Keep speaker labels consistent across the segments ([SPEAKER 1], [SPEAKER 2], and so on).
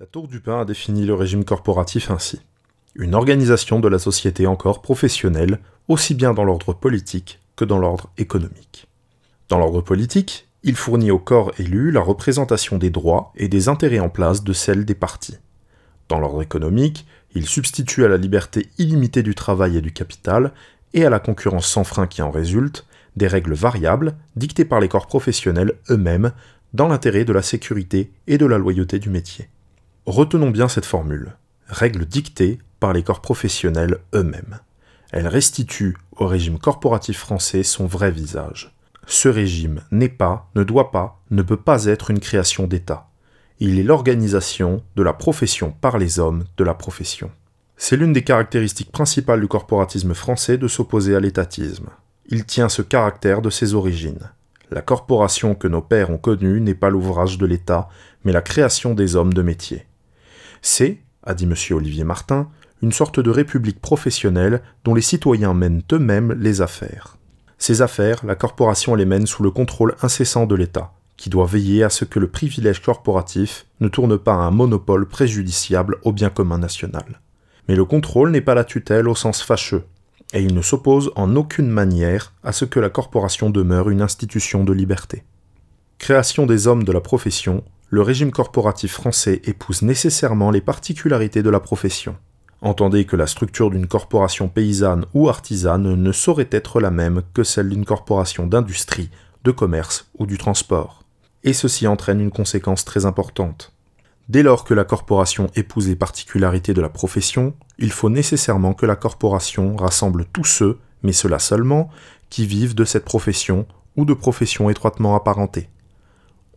[SPEAKER 1] La Tour du Pin a défini le régime corporatif ainsi. Une organisation de la société encore professionnelle, aussi bien dans l'ordre politique que dans l'ordre économique. Dans l'ordre politique, il fournit au corps élu la représentation des droits et des intérêts en place de celle des partis. Dans l'ordre économique, il substitue à la liberté illimitée du travail et du capital, et à la concurrence sans frein qui en résulte, des règles variables dictées par les corps professionnels eux-mêmes dans l'intérêt de la sécurité et de la loyauté du métier. Retenons bien cette formule. Règles dictées par les corps professionnels eux-mêmes. Elle restitue au régime corporatif français son vrai visage. Ce régime n'est pas, ne doit pas, ne peut pas être une création d'État. Il est l'organisation de la profession par les hommes de la profession. C'est l'une des caractéristiques principales du corporatisme français de s'opposer à l'étatisme. Il tient ce caractère de ses origines. La corporation que nos pères ont connue n'est pas l'ouvrage de l'État, mais la création des hommes de métier. C'est, a dit M. Olivier Martin, une sorte de république professionnelle dont les citoyens mènent eux-mêmes les affaires. Ces affaires, la corporation les mène sous le contrôle incessant de l'État, qui doit veiller à ce que le privilège corporatif ne tourne pas à un monopole préjudiciable au bien commun national. Mais le contrôle n'est pas la tutelle au sens fâcheux, et il ne s'oppose en aucune manière à ce que la corporation demeure une institution de liberté. Création des hommes de la profession, le régime corporatif français épouse nécessairement les particularités de la profession. Entendez que la structure d'une corporation paysanne ou artisane ne saurait être la même que celle d'une corporation d'industrie, de commerce ou du transport. Et ceci entraîne une conséquence très importante. Dès lors que la corporation épouse les particularités de la profession, il faut nécessairement que la corporation rassemble tous ceux, mais ceux-là seulement, qui vivent de cette profession ou de professions étroitement apparentées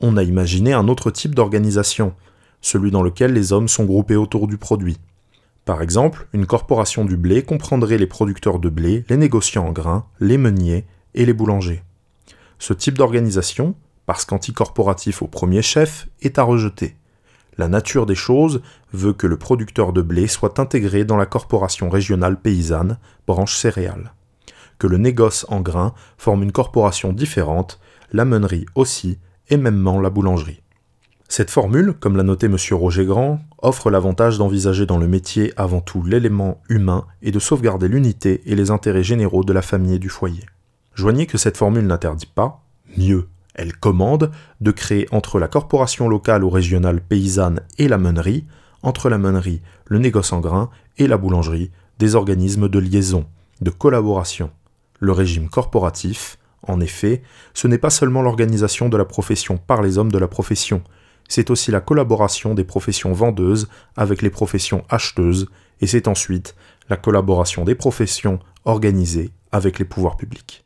[SPEAKER 1] on a imaginé un autre type d'organisation, celui dans lequel les hommes sont groupés autour du produit. Par exemple, une corporation du blé comprendrait les producteurs de blé, les négociants en grains, les meuniers et les boulangers. Ce type d'organisation, parce qu'anticorporatif au premier chef, est à rejeter. La nature des choses veut que le producteur de blé soit intégré dans la corporation régionale paysanne, branche céréales. Que le négoce en grains forme une corporation différente, la meunerie aussi, et mêmement la boulangerie. Cette formule, comme l'a noté M. Roger Grand, offre l'avantage d'envisager dans le métier avant tout l'élément humain et de sauvegarder l'unité et les intérêts généraux de la famille et du foyer. Joignez que cette formule n'interdit pas, mieux, elle commande, de créer entre la corporation locale ou régionale paysanne et la meunerie, entre la meunerie, le négoce en grains et la boulangerie, des organismes de liaison, de collaboration. Le régime corporatif, en effet, ce n'est pas seulement l'organisation de la profession par les hommes de la profession, c'est aussi la collaboration des professions vendeuses avec les professions acheteuses, et c'est ensuite la collaboration des professions organisées avec les pouvoirs publics.